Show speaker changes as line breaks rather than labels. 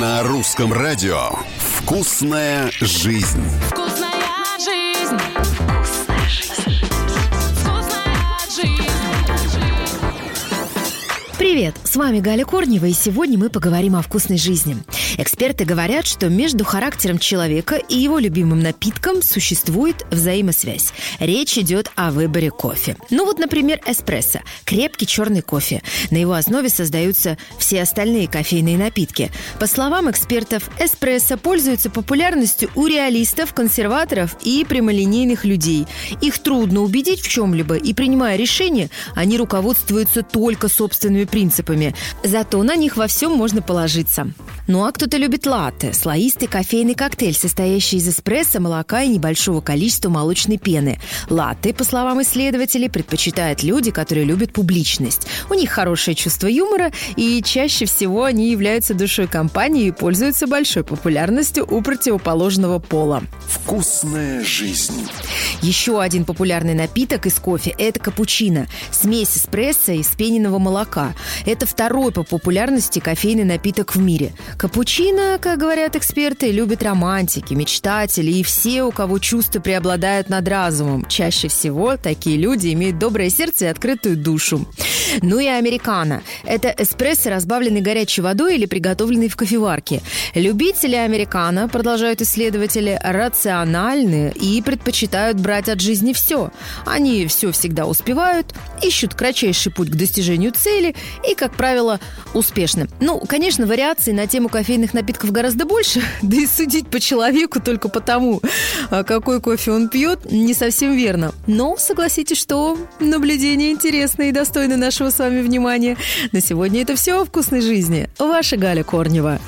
На русском радио «Вкусная жизнь».
Привет, с вами Галя Корнева, и сегодня мы поговорим о вкусной жизни. Эксперты говорят, что между характером человека и его любимым напитком существует взаимосвязь. Речь идет о выборе кофе. Ну вот, например, эспрессо – крепкий черный кофе. На его основе создаются все остальные кофейные напитки. По словам экспертов, эспрессо пользуется популярностью у реалистов, консерваторов и прямолинейных людей. Их трудно убедить в чем-либо, и принимая решения, они руководствуются только собственными принципами. Зато на них во всем можно положиться. Ну а кто-то любит латте – слоистый кофейный коктейль, состоящий из эспрессо, молока и небольшого количества молочной пены. Латте, по словам исследователей, предпочитают люди, которые любят публичность. У них хорошее чувство юмора, и чаще всего они являются душой компании и пользуются большой популярностью у противоположного пола.
«Вкусная жизнь».
Еще один популярный напиток из кофе – это капучино – смесь эспрессо и спененного молока. Это второй по популярности кофейный напиток в мире. Капучино, как говорят эксперты, любят романтики, мечтатели и все, у кого чувства преобладают над разумом. Чаще всего такие люди имеют доброе сердце и открытую душу. Ну и американо – это эспрессо, разбавленный горячей водой или приготовленный в кофеварке. Любители американо, продолжают исследователи, рациональны и предпочитают брать от жизни все. Они все всегда успевают, ищут кратчайший путь к достижению цели и, как правило, успешны. Ну, конечно, вариаций на тему кофейных напитков гораздо больше, да и судить по человеку только потому, а какой кофе он пьет, не совсем верно. Но согласитесь, что наблюдение интересное и достойно нашего с вами внимания. На сегодня это все о вкусной жизни. Ваша Галя Корнева.